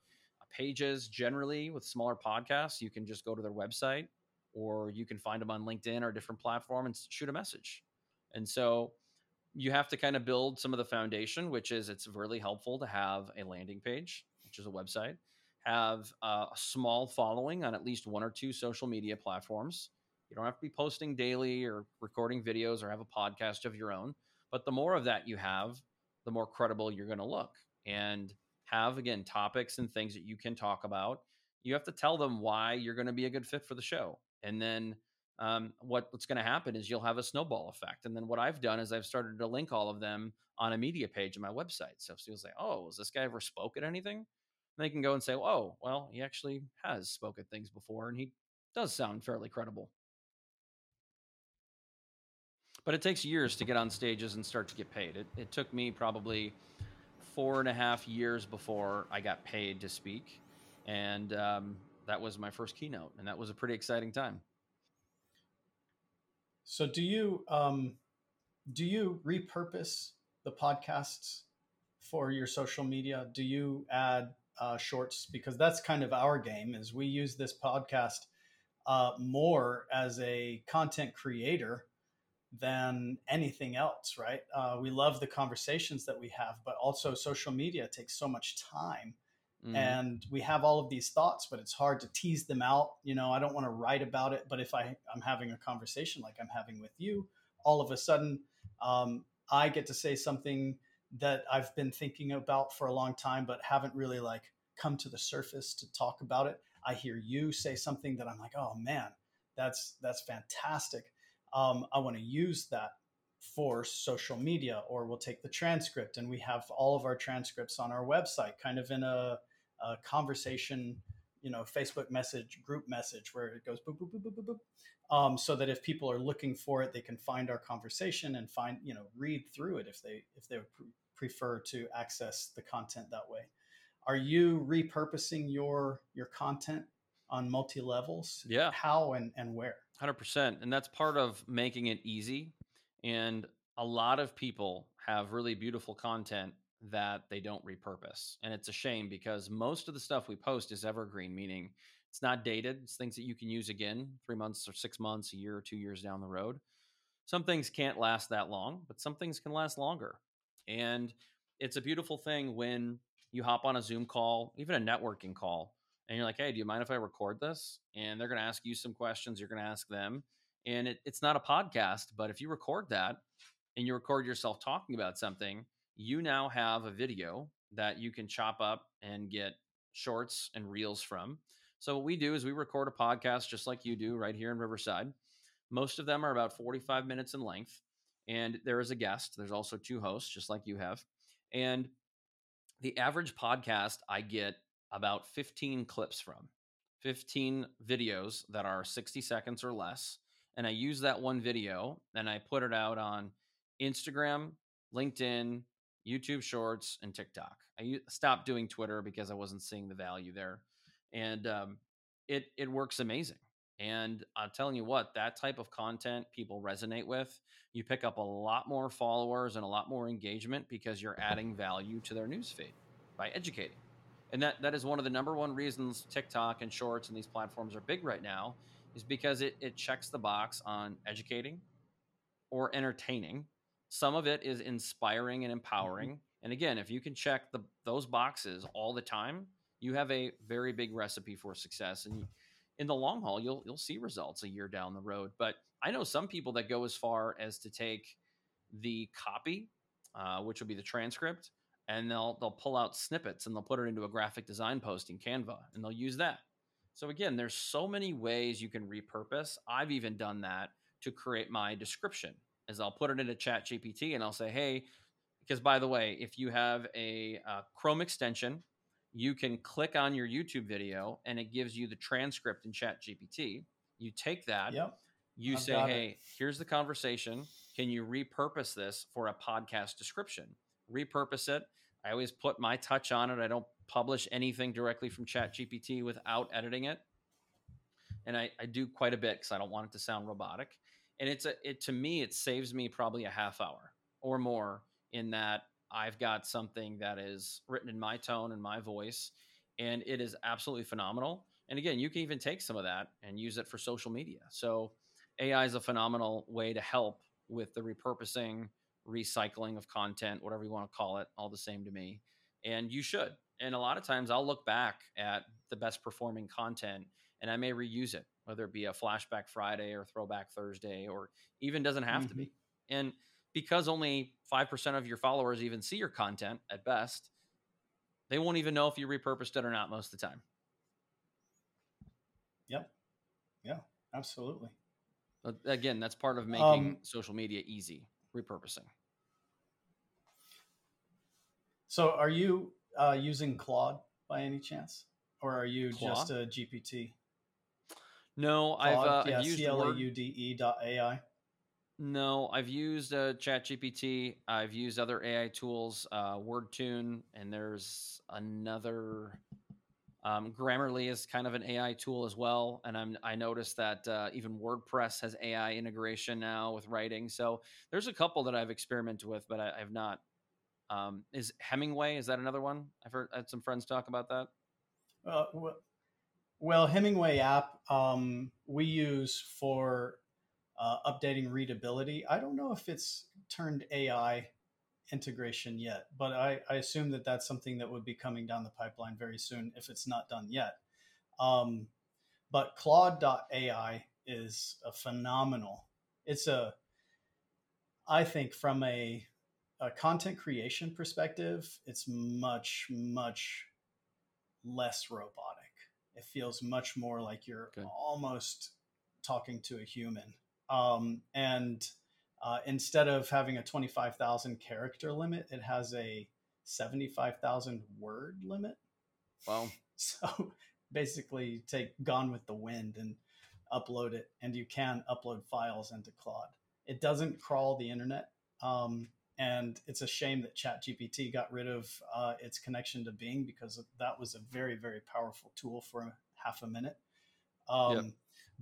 pages generally with smaller podcasts. You can just go to their website or you can find them on LinkedIn or different platform and shoot a message. And so you have to kind of build some of the foundation, which is it's really helpful to have a landing page, which is a website, have a small following on at least one or two social media platforms. You don't have to be posting daily or recording videos or have a podcast of your own but the more of that you have, the more credible you're going to look and have, again, topics and things that you can talk about. You have to tell them why you're going to be a good fit for the show. And then um, what, what's going to happen is you'll have a snowball effect. And then what I've done is I've started to link all of them on a media page on my website. So if say, oh, has this guy ever spoke at anything? And they can go and say, oh, well, he actually has spoke at things before and he does sound fairly credible but it takes years to get on stages and start to get paid. It, it took me probably four and a half years before I got paid to speak. And um, that was my first keynote. And that was a pretty exciting time. So do you, um, do you repurpose the podcasts for your social media? Do you add uh, shorts? Because that's kind of our game is we use this podcast uh, more as a content creator than anything else, right? Uh, we love the conversations that we have, but also social media takes so much time. Mm-hmm. And we have all of these thoughts, but it's hard to tease them out. You know, I don't want to write about it, but if I, I'm having a conversation like I'm having with you, all of a sudden um, I get to say something that I've been thinking about for a long time, but haven't really like come to the surface to talk about it. I hear you say something that I'm like, oh man, that's that's fantastic um, I want to use that for social media, or we'll take the transcript and we have all of our transcripts on our website, kind of in a, a conversation, you know, Facebook message, group message where it goes boop, boop, boop, boop, boop, boop. Um, so that if people are looking for it, they can find our conversation and find, you know, read through it if they if they would pre- prefer to access the content that way. Are you repurposing your your content on multi levels? Yeah. How and and where? 100%. And that's part of making it easy. And a lot of people have really beautiful content that they don't repurpose. And it's a shame because most of the stuff we post is evergreen, meaning it's not dated. It's things that you can use again three months or six months, a year or two years down the road. Some things can't last that long, but some things can last longer. And it's a beautiful thing when you hop on a Zoom call, even a networking call, and you're like, hey, do you mind if I record this? And they're going to ask you some questions. You're going to ask them. And it, it's not a podcast, but if you record that and you record yourself talking about something, you now have a video that you can chop up and get shorts and reels from. So, what we do is we record a podcast just like you do right here in Riverside. Most of them are about 45 minutes in length. And there is a guest. There's also two hosts, just like you have. And the average podcast I get about 15 clips from 15 videos that are 60 seconds or less. And I use that one video and I put it out on Instagram, LinkedIn, YouTube Shorts, and TikTok. I stopped doing Twitter because I wasn't seeing the value there. And um, it, it works amazing. And I'm telling you what, that type of content people resonate with. You pick up a lot more followers and a lot more engagement because you're [LAUGHS] adding value to their newsfeed by educating and that that is one of the number one reasons TikTok and Shorts and these platforms are big right now, is because it it checks the box on educating or entertaining. Some of it is inspiring and empowering. Mm-hmm. And again, if you can check the those boxes all the time, you have a very big recipe for success. And in the long haul, you'll you'll see results a year down the road. But I know some people that go as far as to take the copy, uh, which will be the transcript, and they'll they'll pull out snippets and they'll put it into a graphic design post in Canva and they'll use that. So again, there's so many ways you can repurpose. I've even done that to create my description. As I'll put it into Chat GPT and I'll say, "Hey, because by the way, if you have a, a Chrome extension, you can click on your YouTube video and it gives you the transcript in Chat GPT. You take that, yep. you I've say, "Hey, it. here's the conversation. Can you repurpose this for a podcast description?" Repurpose it. I always put my touch on it. I don't publish anything directly from ChatGPT without editing it. And I, I do quite a bit because I don't want it to sound robotic. And it's a it to me, it saves me probably a half hour or more in that I've got something that is written in my tone and my voice, and it is absolutely phenomenal. And again, you can even take some of that and use it for social media. So AI is a phenomenal way to help with the repurposing, recycling of content, whatever you want to call it, all the same to me. And you should and a lot of times I'll look back at the best performing content and I may reuse it, whether it be a flashback Friday or throwback Thursday, or even doesn't have mm-hmm. to be. Mm-hmm. And because only 5% of your followers even see your content at best, they won't even know if you repurposed it or not most of the time. Yep. Yeah, absolutely. But again, that's part of making um, social media easy, repurposing. So are you uh, using Claude by any chance, or are you Claude? just a GPT? No, Claude, I've, uh, yeah, used C-L-A-U-D-E dot AI. No, I've used uh, ChatGPT. I've used other AI tools, uh, WordTune, and there's another. Um, Grammarly is kind of an AI tool as well, and I'm I noticed that uh, even WordPress has AI integration now with writing. So there's a couple that I've experimented with, but I, I've not um, is Hemingway? Is that another one? I've heard had some friends talk about that. Uh, well, Hemingway app um, we use for uh, updating readability. I don't know if it's turned AI integration yet, but I, I, assume that that's something that would be coming down the pipeline very soon if it's not done yet. Um, but Claude.ai is a phenomenal. It's a, I think, from a a content creation perspective, it's much, much less robotic. It feels much more like you're okay. almost talking to a human. Um, and uh, instead of having a 25,000 character limit, it has a 75,000 word limit. Wow. [LAUGHS] So basically, take Gone with the Wind and upload it, and you can upload files into Claude. It doesn't crawl the internet. Um, and it's a shame that ChatGPT got rid of uh, its connection to Bing because that was a very, very powerful tool for half a minute. Um, yep.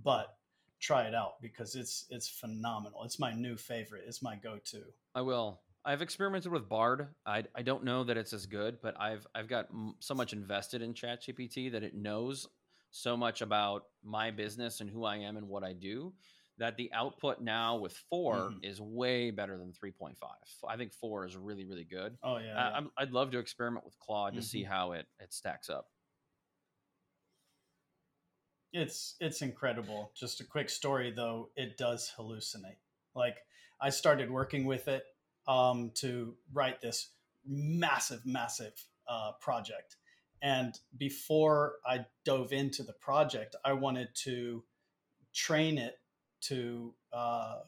But try it out because it's it's phenomenal. It's my new favorite. It's my go-to. I will. I've experimented with Bard. I, I don't know that it's as good, but I've I've got so much invested in ChatGPT that it knows so much about my business and who I am and what I do that the output now with 4 mm. is way better than 3.5. I think four is really, really good. Oh yeah. Uh, i would love to experiment with Claude mm-hmm. to see mm-hmm. how it, it stacks up. It's, it's incredible. Just a quick story though. It does hallucinate. Like I started working with it um, to write this massive, massive uh, project. And before I dove into the project, I wanted to train it to uh,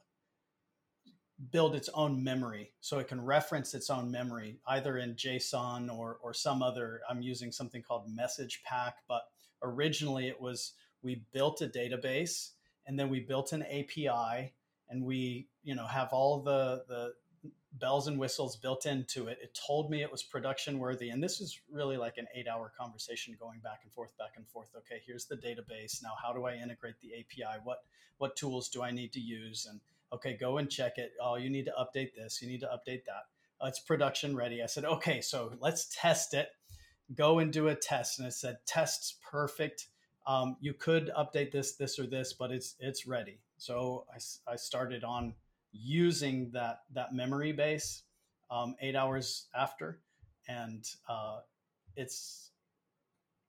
build its own memory. So it can reference its own memory either in json or, or some other i'm using something called message pack but originally it was we built a database and then we built an api and we you know have all the the bells and whistles built into it. It told me it was production worthy. And this is really like an eight hour conversation going back and forth, back and forth. Okay, here's the database. Now, how do I integrate the API? What, what tools do I need to use? And okay, go and check it. Oh, you need to update this. You need to update that. Uh, it's production ready. I said, okay, so let's test it. Go and do a test. And it said, tests perfect. Um, you could update this, this, or this, but it's it's ready. So I, I started on using that that memory base um, eight hours after, and uh, its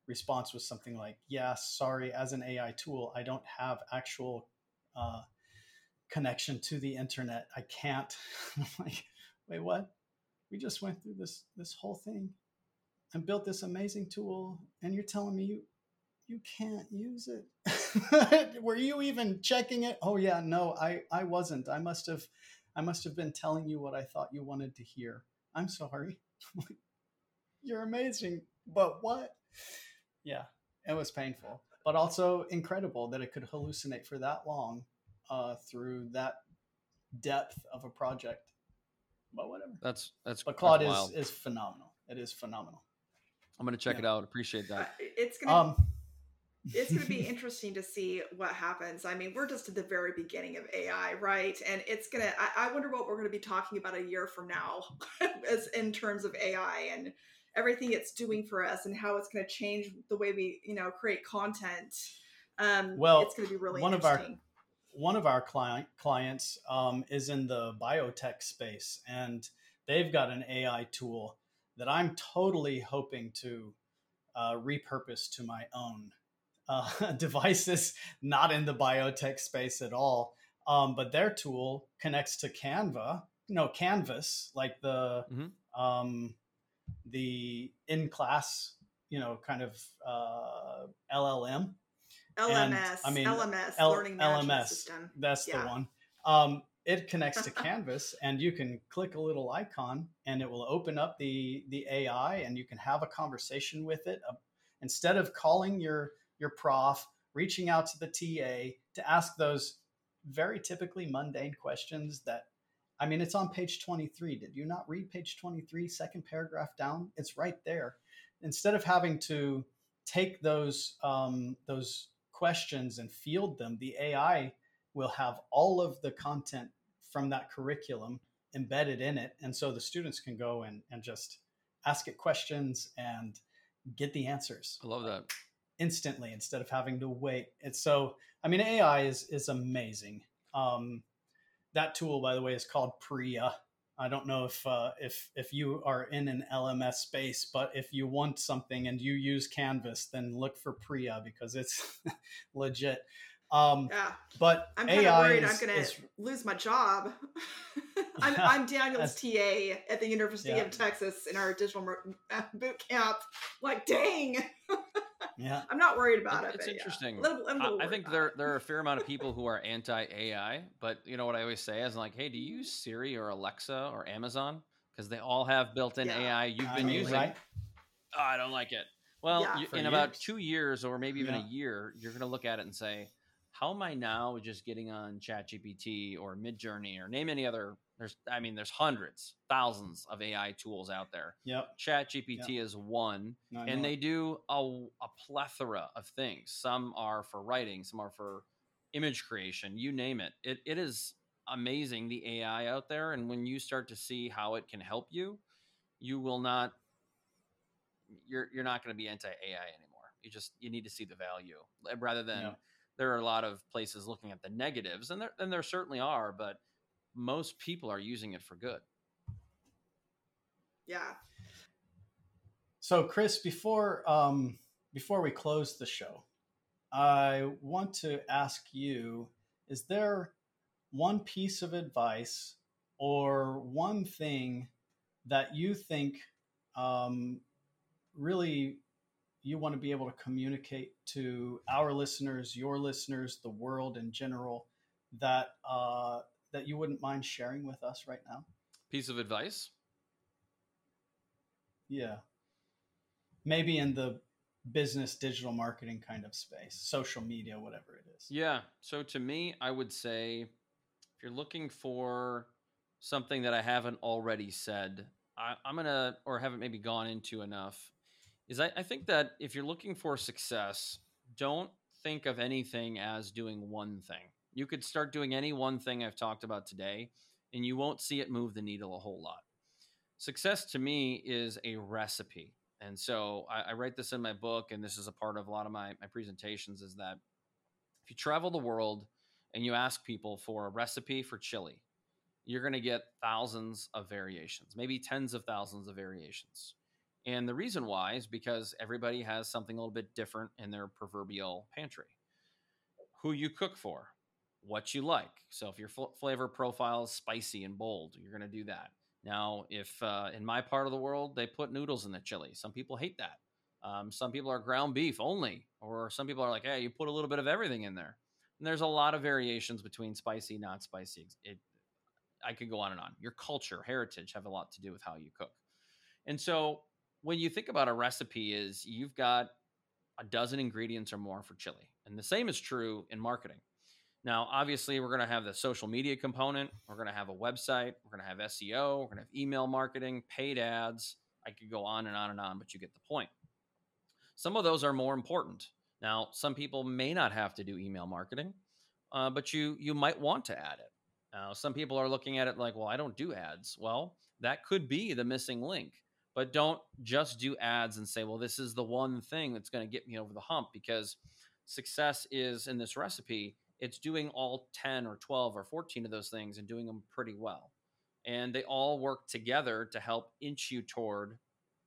response was something like, "Yeah, sorry, as an AI tool, I don't have actual uh, connection to the internet. I can't." [LAUGHS] I'm like, "Wait, what? We just went through this this whole thing and built this amazing tool, and you're telling me you you can't use it. [LAUGHS] [LAUGHS] Were you even checking it? Oh yeah, no, I I wasn't. I must have I must have been telling you what I thought you wanted to hear. I'm sorry. [LAUGHS] You're amazing. But what? Yeah, it was painful, but also incredible that it could hallucinate for that long uh, through that depth of a project. But whatever. That's that's. But Claude that's is is phenomenal. It is phenomenal. I'm gonna check yeah. it out. Appreciate that. [LAUGHS] It's gonna. Um, it's going to be [LAUGHS] interesting to see what happens. I mean, we're just at the very beginning of AI, right? And it's going to, I wonder what we're going to be talking about a year from now [LAUGHS] as in terms of AI and everything it's doing for us and how it's going to change the way we, you know, create content. Um, well, it's going to be really one of our one of our client clients um, is in the biotech space, and they've got an AI tool that I'm totally hoping to uh, repurpose to my own uh, [LAUGHS] devices, not in the biotech space at all. Um, but their tool connects to Canva, no Canvas, like the mm-hmm. um, the in class, you know, kind of uh, LLM. LMS. And, I mean, LMS, L- learning management LMS, system. That's yeah. the one. Um, it connects to [LAUGHS] Canvas, and you can click a little icon, and it will open up the the AI, and you can have a conversation with it. Uh, instead of calling your your prof, reaching out to the TA to ask those very typically mundane questions that I mean, it's on page 23. Did you not read page 23, second paragraph down? It's right there. Instead of having to take those um, those questions and field them, the AI will have all of the content from that curriculum embedded in it, and so the students can go and, and just ask it questions and get the answers. I love that instantly instead of having to wait. It's so I mean AI is is amazing. Um, that tool, by the way, is called Priya. I don't know if uh, if if you are in an LMS space, but if you want something and you use Canvas, then look for Priya because it's [LAUGHS] legit. Um, yeah, but I'm kind of worried is, I'm going to lose my job. [LAUGHS] I'm, [LAUGHS] I'm Daniel's TA at the University yeah. of Texas in our digital boot camp. Like, dang. Yeah, I'm not worried about it. it it's interesting. Yeah. Little, I, I, think there there are a [LAUGHS] fair amount of people who are anti AI, but you know what I always say is like, hey, do you use Siri or Alexa or Amazon? Because they all have built-in yeah. AI you've been using. Right? Oh, I don't like it. Well, yeah, you, in years. about two years or maybe even a year, you're going to look at it and say, how am I now just getting on ChatGPT or Midjourney or name any other there's, I mean, there's hundreds, thousands of AI tools out there. Yep. Chat GPT yep. is one, no, and they do a, a plethora of things. Some are for writing, some are for image creation. You name it. It it is amazing the AI out there, and when you start to see how it can help you, you will not. You're you're not going to be anti AI anymore. You just you need to see the value rather than. There are a lot of places looking at the negatives, and there and there certainly are, but most people are using it for good. Yeah. So, Chris, before um, before we close the show, I want to ask you: Is there one piece of advice or one thing that you think um, really you want to be able to communicate to our listeners, your listeners, the world in general, that uh, that you wouldn't mind sharing with us right now? Piece of advice? Yeah. Maybe in the business digital marketing kind of space, social media, whatever it is. Yeah. So to me, I would say if you're looking for something that I haven't already said, I, am going to, or haven't maybe gone into enough, is I, I think that if you're looking for success, don't think of anything as doing one thing. You could start doing any one thing I've talked about today, and you won't see it move the needle a whole lot. Success to me is a recipe. And so I, I write this in my book, and this is a part of a lot of my, my presentations is that if you travel the world and you ask people for a recipe for chili, you're going to get thousands of variations, maybe tens of thousands of variations. And the reason why is because everybody has something a little bit different in their proverbial pantry. Who you cook for, what you like. So if your fl- flavor profile is spicy and bold, you're going to do that. Now, if uh, in my part of the world they put noodles in the chili, some people hate that. Um, some people are ground beef only, or some people are like, hey, you put a little bit of everything in there. And there's a lot of variations between spicy, not spicy. It, I could go on and on. Your culture, heritage have a lot to do with how you cook. And so when you think about a recipe is you've got a dozen ingredients or more for chili. And the same is true in marketing. Now, obviously, we're going to have the social media component. We're going to have a website. We're going to have SEO. We're going to have email marketing, paid ads. I could go on and on and on, but you get the point. Some of those are more important. Now, some people may not have to do email marketing, uh, but you you might want to add it. Now, some people are looking at it like, well, I don't do ads. Well, that could be the missing link. But don't just do ads and say, well, this is the one thing that's going to get me over the hump because success is in this recipe, it's doing all 10 or 12 or 14 of those things and doing them pretty well. And they all work together to help inch you toward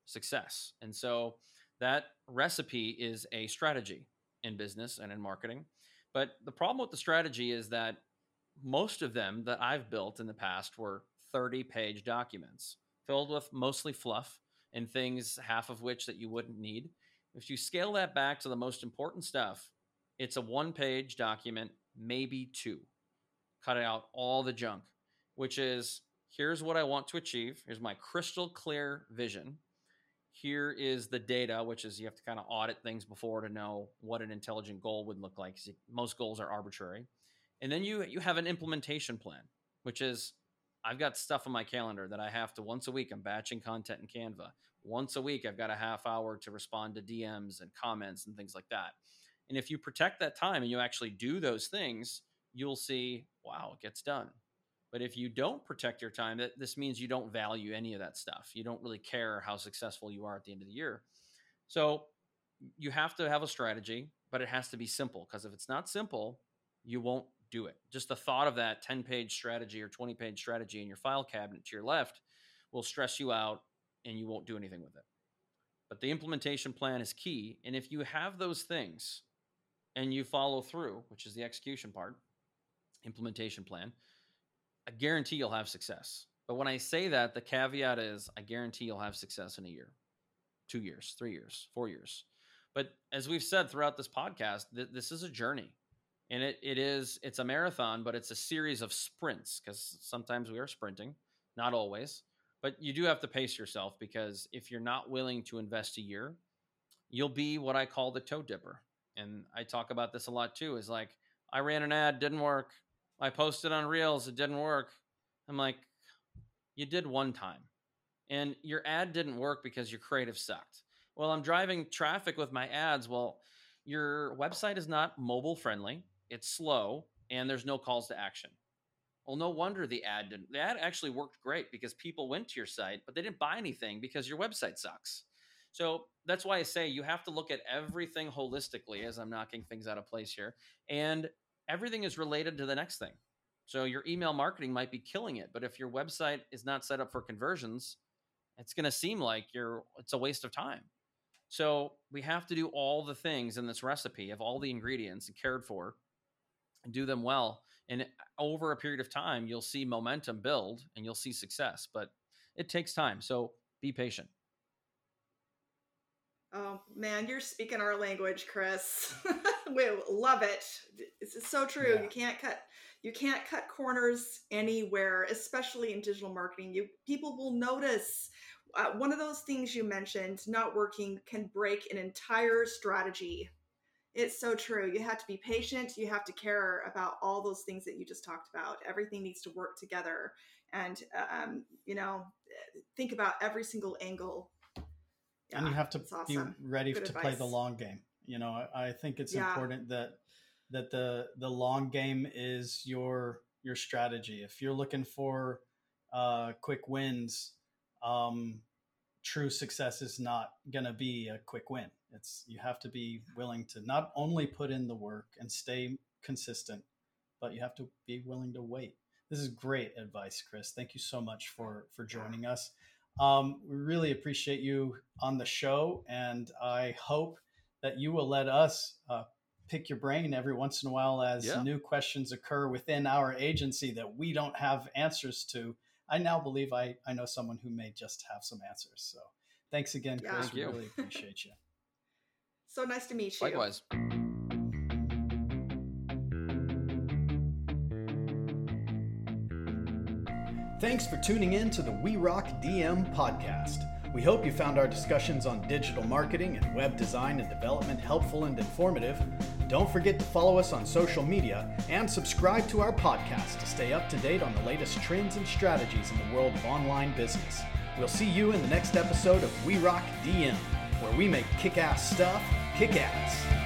success. And so that recipe is a strategy in business and in marketing. But the problem with the strategy is that most of them that I've built in the past were 30 page documents filled with mostly fluff and things, half of which that you wouldn't need. If you scale that back to the most important stuff, it's a one page document, maybe two. Cut out all the junk, which is here's what I want to achieve. Here's my crystal clear vision. Here is the data, which is you have to kind of audit things before to know what an intelligent goal would look like. Most goals are arbitrary. And then you you have an implementation plan, which is I've got stuff on my calendar that I have to once a week. I'm batching content in Canva. Once a week, I've got a half hour to respond to DMs and comments and things like that. And if you protect that time and you actually do those things, you'll see, wow, it gets done. But if you don't protect your time, that this means you don't value any of that stuff. You don't really care how successful you are at the end of the year. So you have to have a strategy, but it has to be simple because if it's not simple, you won't do it. Just the thought of that 10 page strategy or 20 page strategy in your file cabinet to your left will stress you out and you won't do anything with it. But the implementation plan is key. And if you have those things and you follow through, which is the execution part, implementation plan, I guarantee you'll have success. But when I say that, the caveat is I guarantee you'll have success in a year, two years, three years, four years. But as we've said throughout this podcast, th- this is a journey and it, it is it's a marathon but it's a series of sprints because sometimes we are sprinting not always but you do have to pace yourself because if you're not willing to invest a year you'll be what i call the toe dipper and i talk about this a lot too is like i ran an ad didn't work i posted on reels it didn't work i'm like you did one time and your ad didn't work because your creative sucked well i'm driving traffic with my ads well your website is not mobile friendly it's slow, and there's no calls to action. Well, no wonder the ad didn't. The ad actually worked great because people went to your site, but they didn't buy anything because your website sucks. So that's why I say you have to look at everything holistically as I'm knocking things out of place here. And everything is related to the next thing. So your email marketing might be killing it, but if your website is not set up for conversions, it's going to seem like you're it's a waste of time. So we have to do all the things in this recipe of all the ingredients and cared for and do them well and over a period of time you'll see momentum build and you'll see success but it takes time so be patient oh man you're speaking our language chris [LAUGHS] we love it it's so true yeah. you can't cut you can't cut corners anywhere especially in digital marketing you people will notice uh, one of those things you mentioned not working can break an entire strategy it's so true. You have to be patient. You have to care about all those things that you just talked about. Everything needs to work together. And, um, you know, think about every single angle. Yeah, and you have to awesome. be ready Good to advice. play the long game. You know, I, I think it's yeah. important that that the the long game is your your strategy. If you're looking for uh, quick wins, um, true success is not going to be a quick win. It's you have to be willing to not only put in the work and stay consistent, but you have to be willing to wait. This is great advice, Chris. Thank you so much for for joining us. Um, we really appreciate you on the show, and I hope that you will let us uh, pick your brain every once in a while as yeah. new questions occur within our agency that we don't have answers to. I now believe I, I know someone who may just have some answers. So thanks again, Chris. Yeah. We really appreciate you. So nice to meet you. Likewise. Thanks for tuning in to the We Rock DM podcast. We hope you found our discussions on digital marketing and web design and development helpful and informative. Don't forget to follow us on social media and subscribe to our podcast to stay up to date on the latest trends and strategies in the world of online business. We'll see you in the next episode of We Rock DM, where we make kick ass stuff kick ass.